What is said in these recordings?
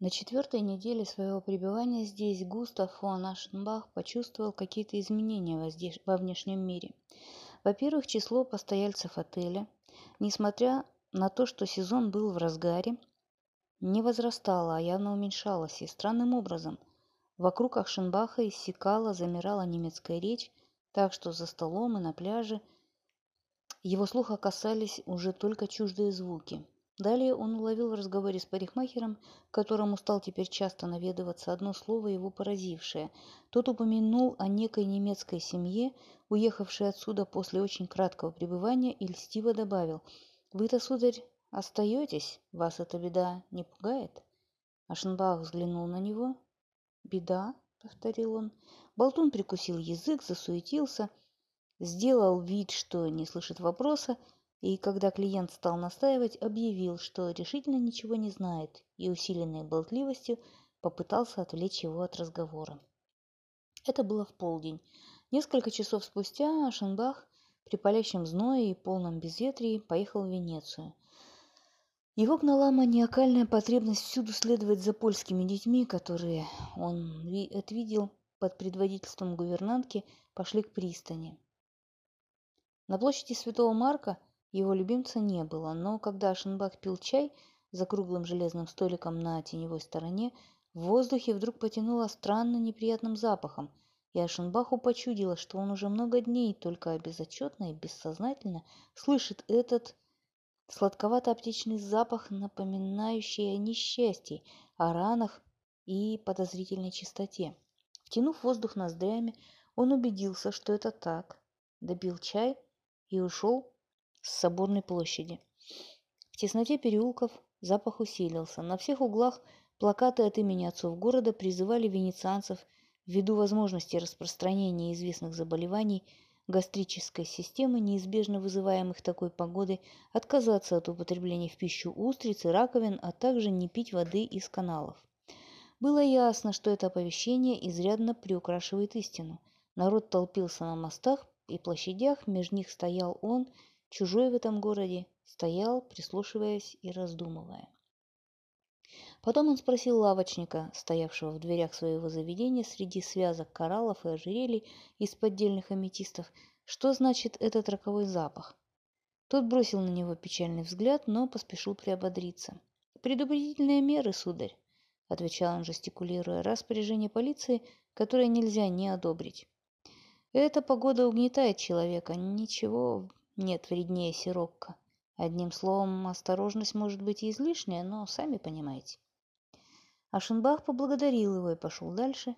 На четвертой неделе своего пребывания здесь Густав фон Ашенбах почувствовал какие-то изменения во внешнем мире. Во-первых, число постояльцев отеля, несмотря на то, что сезон был в разгаре, не возрастало, а явно уменьшалось, и странным образом. Вокруг Ахшенбаха иссякала, замирала немецкая речь, так что за столом и на пляже его слуха касались уже только чуждые звуки – Далее он уловил в разговоре с парикмахером, которому стал теперь часто наведываться одно слово его поразившее. Тот упомянул о некой немецкой семье, уехавшей отсюда после очень краткого пребывания, и льстиво добавил «Вы-то, сударь, остаетесь? Вас эта беда не пугает?» Ашенбах взглянул на него. «Беда?» — повторил он. Болтун прикусил язык, засуетился, сделал вид, что не слышит вопроса, и когда клиент стал настаивать, объявил, что решительно ничего не знает, и усиленной болтливостью попытался отвлечь его от разговора. Это было в полдень. Несколько часов спустя Ашенбах при палящем зное и полном безветрии поехал в Венецию. Его гнала маниакальная потребность всюду следовать за польскими детьми, которые он отвидел под предводительством гувернантки, пошли к пристани. На площади Святого Марка его любимца не было, но когда Ашенбах пил чай за круглым железным столиком на теневой стороне, в воздухе вдруг потянуло странно неприятным запахом, и Ашенбаху почудило, что он уже много дней только безотчетно и бессознательно слышит этот сладковато-аптечный запах, напоминающий о несчастье, о ранах и подозрительной чистоте. Втянув воздух ноздрями, он убедился, что это так, добил чай и ушел с Соборной площади. В тесноте переулков запах усилился. На всех углах плакаты от имени отцов города призывали венецианцев ввиду возможности распространения известных заболеваний гастрической системы, неизбежно вызываемых такой погодой, отказаться от употребления в пищу устриц и раковин, а также не пить воды из каналов. Было ясно, что это оповещение изрядно приукрашивает истину. Народ толпился на мостах и площадях, между них стоял он чужой в этом городе, стоял, прислушиваясь и раздумывая. Потом он спросил лавочника, стоявшего в дверях своего заведения среди связок кораллов и ожерелий из поддельных аметистов, что значит этот роковой запах. Тот бросил на него печальный взгляд, но поспешил приободриться. «Предупредительные меры, сударь», — отвечал он, жестикулируя, — «распоряжение полиции, которое нельзя не одобрить». «Эта погода угнетает человека. Ничего нет вреднее сирокко. Одним словом, осторожность может быть и излишняя, но сами понимаете. Ашенбах поблагодарил его и пошел дальше.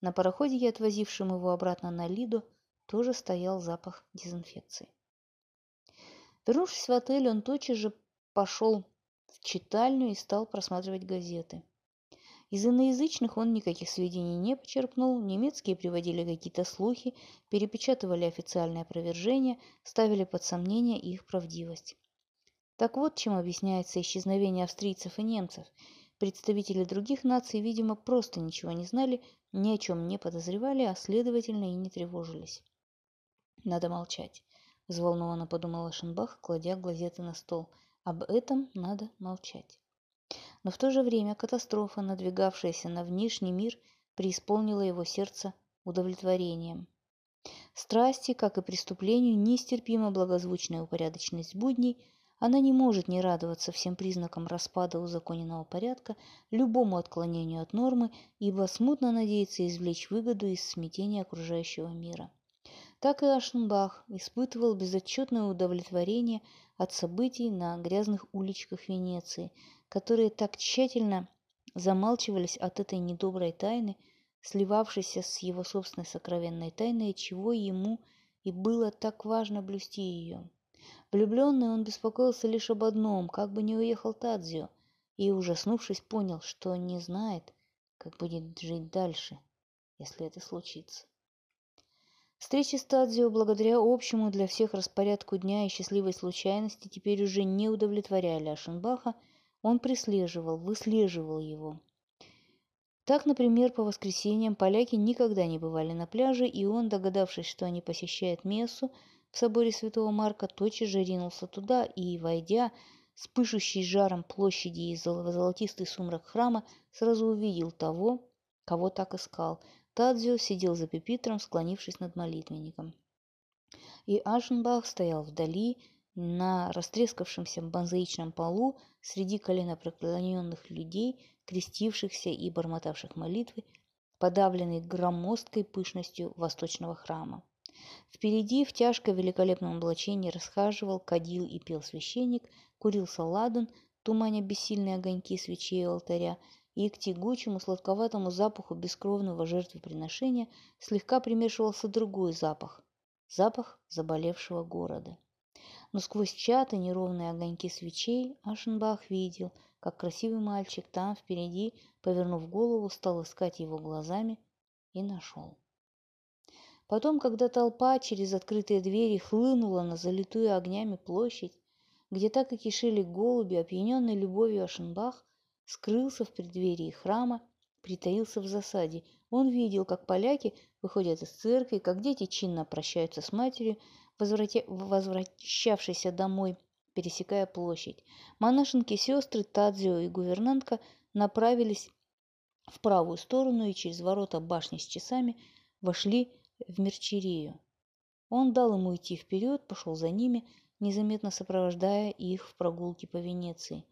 На пароходе, отвозившем его обратно на Лиду, тоже стоял запах дезинфекции. Вернувшись в отель, он тотчас же пошел в читальню и стал просматривать газеты. Из иноязычных он никаких сведений не почерпнул, немецкие приводили какие-то слухи, перепечатывали официальные опровержения, ставили под сомнение их правдивость. Так вот, чем объясняется исчезновение австрийцев и немцев. Представители других наций, видимо, просто ничего не знали, ни о чем не подозревали, а следовательно и не тревожились. Надо молчать, взволнованно подумала Шенбах, кладя глазеты на стол. Об этом надо молчать. Но в то же время катастрофа, надвигавшаяся на внешний мир, преисполнила его сердце удовлетворением. Страсти, как и преступлению, нестерпимо благозвучная упорядоченность будней, она не может не радоваться всем признакам распада узаконенного порядка, любому отклонению от нормы, ибо смутно надеется извлечь выгоду из смятения окружающего мира. Так и Ашенбах испытывал безотчетное удовлетворение от событий на грязных уличках Венеции, которые так тщательно замалчивались от этой недоброй тайны, сливавшейся с его собственной сокровенной тайной, чего ему и было так важно блюсти ее. Влюбленный он беспокоился лишь об одном, как бы не уехал Тадзио, и, ужаснувшись, понял, что не знает, как будет жить дальше, если это случится. Встречи с Тадзио, благодаря общему для всех распорядку дня и счастливой случайности, теперь уже не удовлетворяли Ашенбаха, он преслеживал, выслеживал его. Так, например, по воскресеньям поляки никогда не бывали на пляже, и он, догадавшись, что они посещают мессу в соборе Святого Марка, тотчас же ринулся туда и, войдя, с пышущей жаром площади и золотистый сумрак храма, сразу увидел того, кого так искал. Тадзио сидел за пепитром, склонившись над молитвенником. И Ашенбах стоял вдали, на растрескавшемся бонзаичном полу, среди коленопреклоненных людей, крестившихся и бормотавших молитвы, подавленный громоздкой пышностью восточного храма. Впереди в тяжко великолепном облачении расхаживал, кадил и пел священник, курился ладан, туманя бессильные огоньки свечей алтаря, и к тягучему сладковатому запаху бескровного жертвоприношения слегка примешивался другой запах – запах заболевшего города. Но сквозь чаты неровные огоньки свечей Ашенбах видел, как красивый мальчик там впереди, повернув голову, стал искать его глазами и нашел. Потом, когда толпа через открытые двери хлынула на залитую огнями площадь, где так и кишели голуби, опьяненный любовью Ашенбах, скрылся в преддверии храма, притаился в засаде. Он видел, как поляки выходят из церкви, как дети чинно прощаются с матерью, возвращавшейся домой, пересекая площадь. Монашенки сестры Тадзио и гувернантка направились в правую сторону и через ворота башни с часами вошли в Мерчерию. Он дал ему идти вперед, пошел за ними, незаметно сопровождая их в прогулке по Венеции.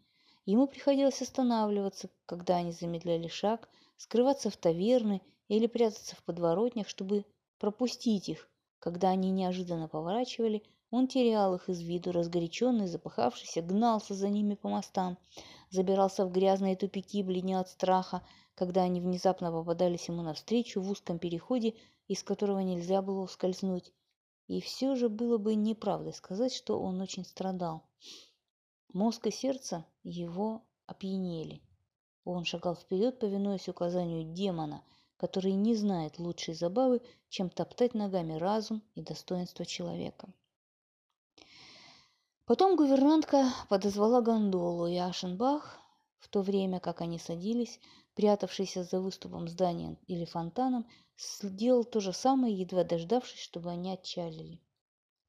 Ему приходилось останавливаться, когда они замедляли шаг, скрываться в таверны или прятаться в подворотнях, чтобы пропустить их. Когда они неожиданно поворачивали, он терял их из виду, разгоряченный, запыхавшийся, гнался за ними по мостам, забирался в грязные тупики, бледнел от страха, когда они внезапно попадались ему навстречу в узком переходе из которого нельзя было ускользнуть. И все же было бы неправдой сказать, что он очень страдал. Мозг и сердце его опьянели. Он шагал вперед, повинуясь указанию демона, который не знает лучшей забавы, чем топтать ногами разум и достоинство человека. Потом гувернантка подозвала гондолу, и Ашенбах, в то время как они садились, прятавшийся за выступом здания или фонтаном, сделал то же самое, едва дождавшись, чтобы они отчалили.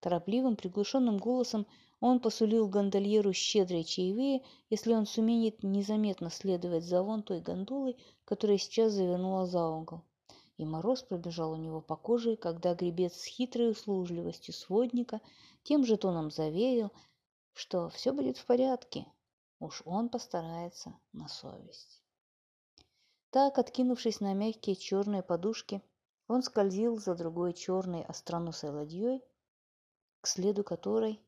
Торопливым, приглушенным голосом он посулил гондольеру щедрые чаевые, если он сумеет незаметно следовать за вон той гондолой, которая сейчас завернула за угол. И мороз пробежал у него по коже, когда гребец с хитрой услужливостью сводника тем же тоном заверил, что все будет в порядке, уж он постарается на совесть. Так, откинувшись на мягкие черные подушки, он скользил за другой черной остроносой ладьей, к следу которой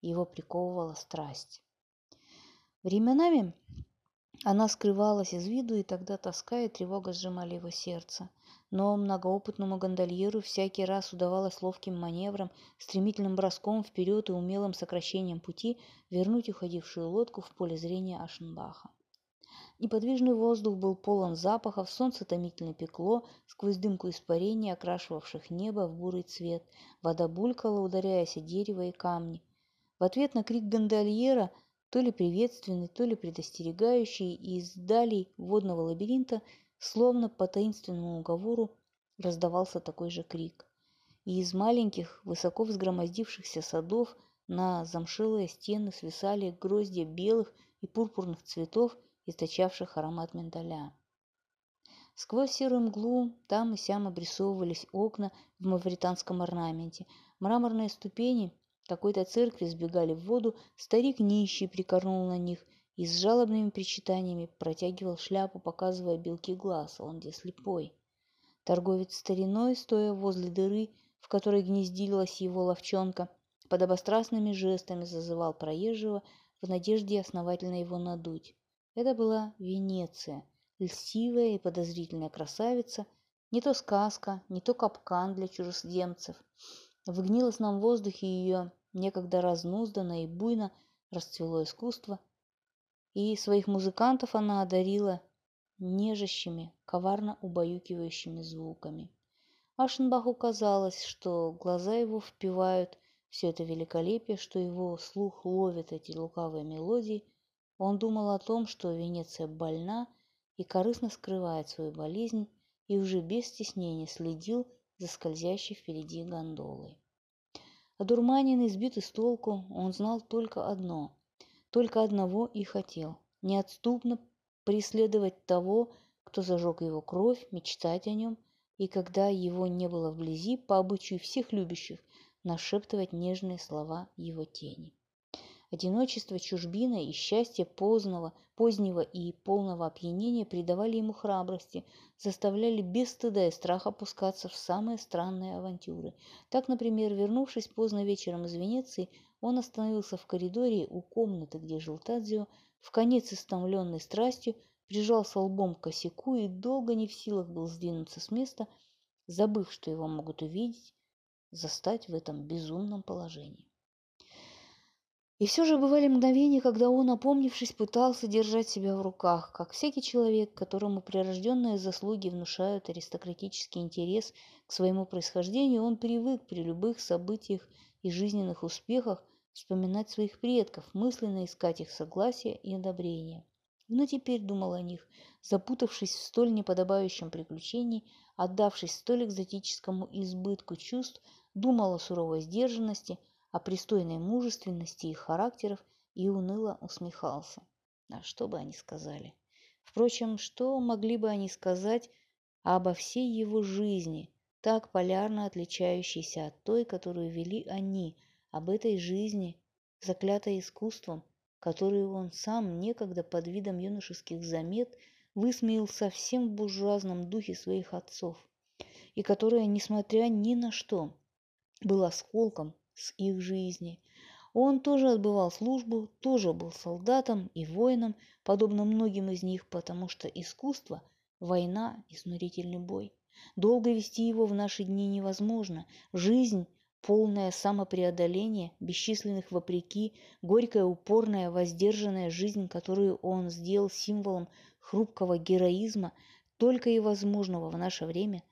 его приковывала страсть. Временами она скрывалась из виду, и тогда тоска и тревога сжимали его сердце. Но многоопытному гондольеру всякий раз удавалось ловким маневром, стремительным броском вперед и умелым сокращением пути вернуть уходившую лодку в поле зрения Ашенбаха. Неподвижный воздух был полон запахов, солнце томительно пекло, сквозь дымку испарений, окрашивавших небо в бурый цвет. Вода булькала, ударяясь о дерево и камни. В ответ на крик гондольера, то ли приветственный, то ли предостерегающий, из далей водного лабиринта, словно по таинственному уговору, раздавался такой же крик. И из маленьких, высоко взгромоздившихся садов на замшелые стены свисали гроздья белых и пурпурных цветов, источавших аромат миндаля. Сквозь серую мглу там и сям обрисовывались окна в мавританском орнаменте. Мраморные ступени какой-то церкви сбегали в воду, старик нищий прикорнул на них и с жалобными причитаниями протягивал шляпу, показывая белки глаз, он где слепой. Торговец стариной, стоя возле дыры, в которой гнездилась его ловчонка, под обострастными жестами зазывал проезжего в надежде основательно его надуть. Это была Венеция, льстивая и подозрительная красавица, не то сказка, не то капкан для чужеземцев. В гнилостном воздухе ее некогда разнузданно и буйно расцвело искусство, и своих музыкантов она одарила нежащими, коварно убаюкивающими звуками. Ашенбаху казалось, что глаза его впивают все это великолепие, что его слух ловит эти лукавые мелодии – он думал о том, что Венеция больна и корыстно скрывает свою болезнь, и уже без стеснения следил за скользящей впереди гондолой. Одурманенный, сбитый с толку, он знал только одно. только одного и хотел – неотступно преследовать того, кто зажег его кровь, мечтать о нем, и когда его не было вблизи, по обычаю всех любящих, нашептывать нежные слова его тени. Одиночество, чужбина и счастье позднего, позднего и полного опьянения придавали ему храбрости, заставляли без стыда и страха пускаться в самые странные авантюры. Так, например, вернувшись поздно вечером из Венеции, он остановился в коридоре у комнаты, где жил Тадзио, в конец истомленной страстью, прижался лбом к косяку и долго не в силах был сдвинуться с места, забыв, что его могут увидеть, застать в этом безумном положении. И все же бывали мгновения, когда он, опомнившись, пытался держать себя в руках, как всякий человек, которому прирожденные заслуги внушают аристократический интерес к своему происхождению, он привык при любых событиях и жизненных успехах вспоминать своих предков, мысленно искать их согласия и одобрения. Но теперь думал о них, запутавшись в столь неподобающем приключении, отдавшись столь экзотическому избытку чувств, думал о суровой сдержанности, о пристойной мужественности их характеров и уныло усмехался. А что бы они сказали? Впрочем, что могли бы они сказать обо всей его жизни, так полярно отличающейся от той, которую вели они, об этой жизни, заклятой искусством, которую он сам некогда под видом юношеских замет высмеял совсем в буржуазном духе своих отцов, и которая, несмотря ни на что, был осколком с их жизни. Он тоже отбывал службу, тоже был солдатом и воином, подобно многим из них, потому что искусство – война, изнурительный бой. Долго вести его в наши дни невозможно. Жизнь полное самопреодоление, бесчисленных вопреки, горькая, упорная, воздержанная жизнь, которую он сделал символом хрупкого героизма, только и возможного в наше время,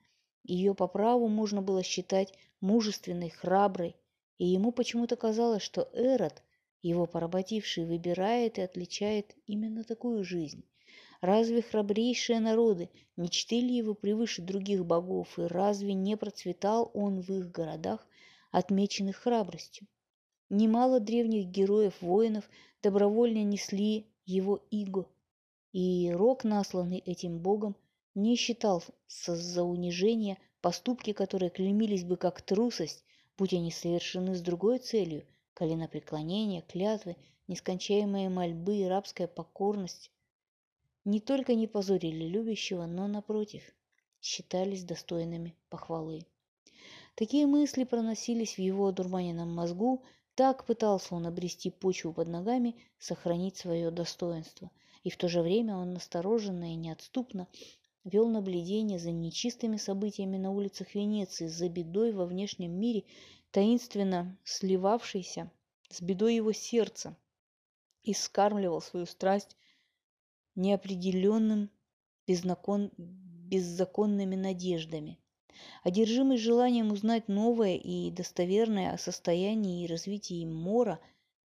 ее по праву можно было считать мужественной, храброй, и ему почему-то казалось, что Эрод, его поработивший, выбирает и отличает именно такую жизнь. Разве храбрейшие народы не чтили его превыше других богов, и разве не процветал он в их городах, отмеченных храбростью? Немало древних героев-воинов добровольно несли его иго, и рок, насланный этим богом, не считал за унижение поступки, которые клеймились бы как трусость, будь они совершены с другой целью, коленопреклонение, клятвы, нескончаемые мольбы и рабская покорность, не только не позорили любящего, но, напротив, считались достойными похвалы. Такие мысли проносились в его одурманенном мозгу, так пытался он обрести почву под ногами, сохранить свое достоинство. И в то же время он настороженно и неотступно вел наблюдение за нечистыми событиями на улицах Венеции, за бедой во внешнем мире, таинственно сливавшейся с бедой его сердца, и скармливал свою страсть неопределенным, безнакон... беззаконными надеждами. Одержимый желанием узнать новое и достоверное о состоянии и развитии Мора,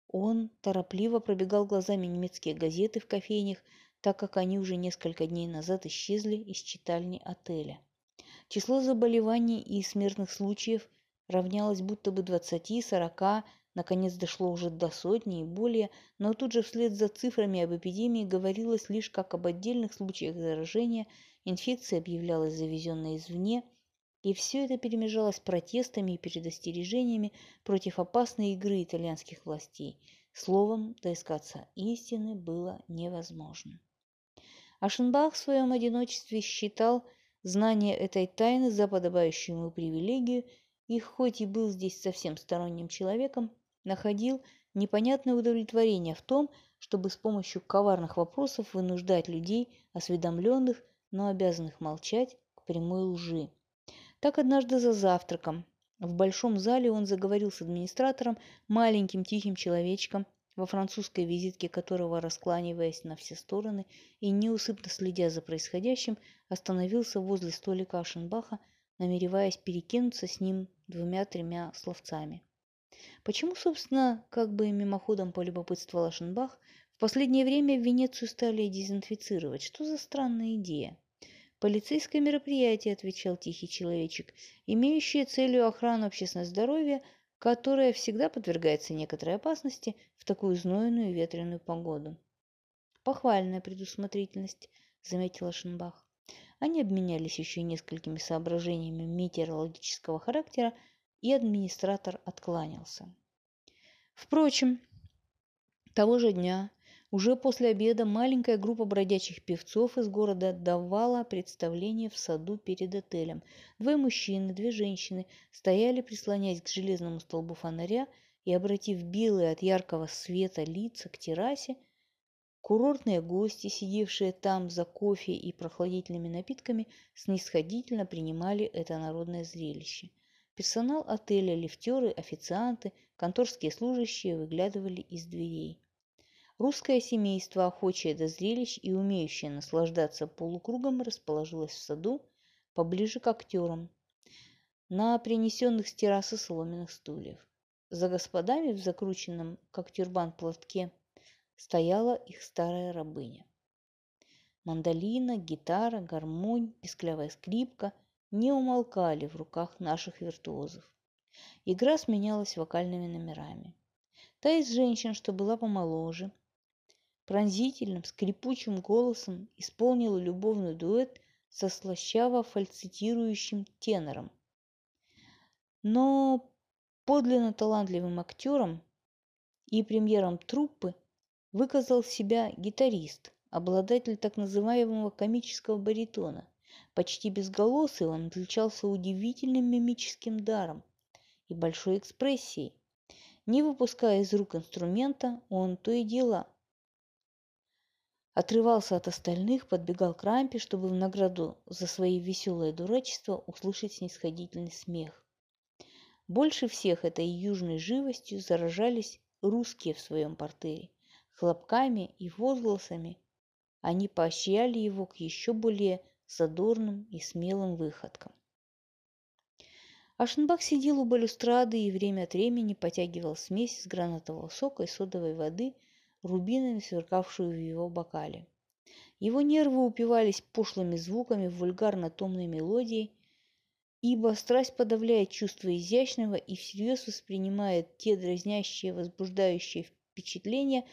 он торопливо пробегал глазами немецкие газеты в кофейнях, так как они уже несколько дней назад исчезли из читальни отеля. Число заболеваний и смертных случаев равнялось будто бы 20-40, наконец дошло уже до сотни и более, но тут же вслед за цифрами об эпидемии говорилось лишь как об отдельных случаях заражения, инфекция объявлялась завезенной извне, и все это перемежалось протестами и предостережениями против опасной игры итальянских властей. Словом, доискаться истины было невозможно. Ашенбах в своем одиночестве считал знание этой тайны за подобающую ему привилегию и хоть и был здесь совсем сторонним человеком, находил непонятное удовлетворение в том, чтобы с помощью коварных вопросов вынуждать людей, осведомленных, но обязанных молчать, к прямой лжи. Так однажды за завтраком в большом зале он заговорил с администратором, маленьким тихим человечком, во французской визитке которого, раскланиваясь на все стороны и неусыпно следя за происходящим, остановился возле столика Ашенбаха, намереваясь перекинуться с ним двумя-тремя словцами. Почему, собственно, как бы мимоходом полюбопытствовал Ашенбах, в последнее время Венецию стали дезинфицировать? Что за странная идея? Полицейское мероприятие, отвечал тихий человечек, имеющее целью охрану общественного здоровья, которая всегда подвергается некоторой опасности в такую знойную и ветреную погоду. Похвальная предусмотрительность, заметила Шенбах. Они обменялись еще несколькими соображениями метеорологического характера, и администратор откланялся. Впрочем, того же дня, уже после обеда, маленькая группа бродячих певцов из города давала представление в саду перед отелем. Двое мужчин и две женщины стояли, прислоняясь к железному столбу фонаря и, обратив белые от яркого света лица к террасе, Курортные гости, сидевшие там за кофе и прохладительными напитками, снисходительно принимали это народное зрелище. Персонал отеля, лифтеры, официанты, конторские служащие выглядывали из дверей. Русское семейство, охочее до зрелищ и умеющее наслаждаться полукругом, расположилось в саду поближе к актерам, на принесенных с террасы соломенных стульев. За господами в закрученном, как тюрбан, платке стояла их старая рабыня. Мандолина, гитара, гармонь, песклявая скрипка не умолкали в руках наших виртуозов. Игра сменялась вокальными номерами. Та из женщин, что была помоложе, пронзительным, скрипучим голосом исполнила любовный дуэт со слащаво фальцитирующим тенором. Но подлинно талантливым актером и премьером труппы выказал себя гитарист, обладатель так называемого комического баритона. Почти безголосый он отличался удивительным мимическим даром и большой экспрессией. Не выпуская из рук инструмента, он то и дело отрывался от остальных, подбегал к рампе, чтобы в награду за свои веселые дурачества услышать снисходительный смех. Больше всех этой южной живостью заражались русские в своем портере хлопками и возгласами они поощряли его к еще более задорным и смелым выходкам. Ашенбах сидел у балюстрады и время от времени потягивал смесь из гранатового сока и содовой воды, рубинами сверкавшую в его бокале. Его нервы упивались пошлыми звуками вульгарно-томной мелодией, ибо страсть подавляет чувство изящного и всерьез воспринимает те дразнящие, возбуждающие впечатления,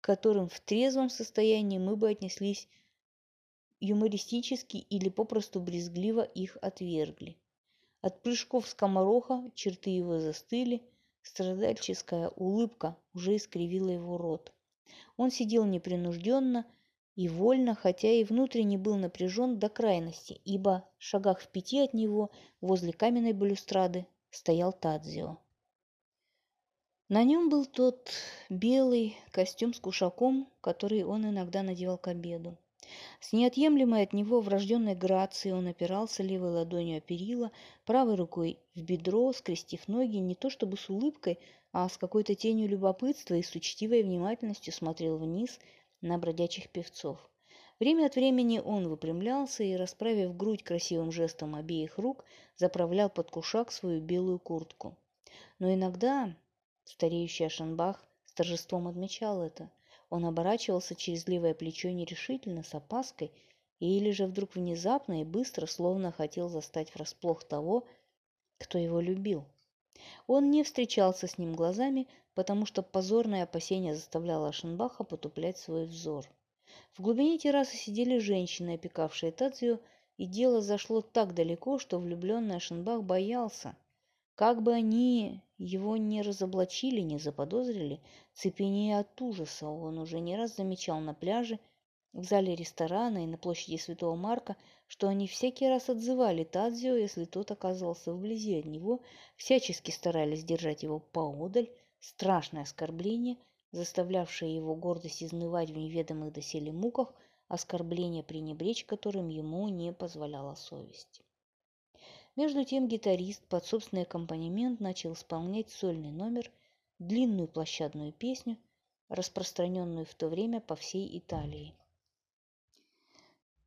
к которым в трезвом состоянии мы бы отнеслись юмористически или попросту брезгливо их отвергли. От прыжков скомороха черты его застыли, страдальческая улыбка уже искривила его рот. Он сидел непринужденно и вольно, хотя и внутренне был напряжен до крайности, ибо в шагах в пяти от него, возле каменной балюстрады, стоял Тадзио. На нем был тот белый костюм с кушаком, который он иногда надевал к обеду. С неотъемлемой от него врожденной грацией он опирался левой ладонью о перила, правой рукой в бедро, скрестив ноги, не то чтобы с улыбкой, а с какой-то тенью любопытства и с учтивой внимательностью смотрел вниз на бродячих певцов. Время от времени он выпрямлялся и, расправив грудь красивым жестом обеих рук, заправлял под кушак свою белую куртку. Но иногда, Стареющий Ашенбах с торжеством отмечал это. Он оборачивался через левое плечо нерешительно, с опаской, или же вдруг внезапно и быстро, словно хотел застать врасплох того, кто его любил. Он не встречался с ним глазами, потому что позорное опасение заставляло Ашенбаха потуплять свой взор. В глубине террасы сидели женщины, опекавшие Тадзио, и дело зашло так далеко, что влюбленный Ашенбах боялся – как бы они его не разоблачили, не заподозрили, цепенея от ужаса, он уже не раз замечал на пляже, в зале ресторана и на площади Святого Марка, что они всякий раз отзывали Тадзио, если тот оказывался вблизи от него, всячески старались держать его поодаль, страшное оскорбление, заставлявшее его гордость изнывать в неведомых доселе муках, оскорбление, пренебречь которым ему не позволяла совесть. Между тем гитарист под собственный аккомпанемент начал исполнять сольный номер, длинную площадную песню, распространенную в то время по всей Италии.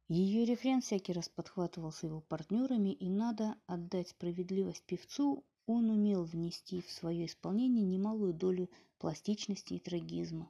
Ее рефрен всякий раз подхватывался его партнерами, и надо отдать справедливость певцу, он умел внести в свое исполнение немалую долю пластичности и трагизма.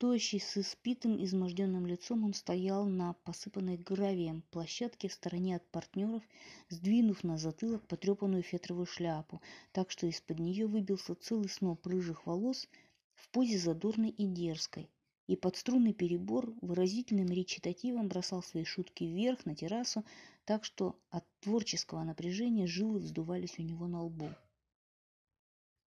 Тощий, с испитым, изможденным лицом он стоял на посыпанной гравием площадке в стороне от партнеров, сдвинув на затылок потрепанную фетровую шляпу, так что из-под нее выбился целый сноп рыжих волос в позе задорной и дерзкой. И под струнный перебор выразительным речитативом бросал свои шутки вверх на террасу, так что от творческого напряжения жилы вздувались у него на лбу.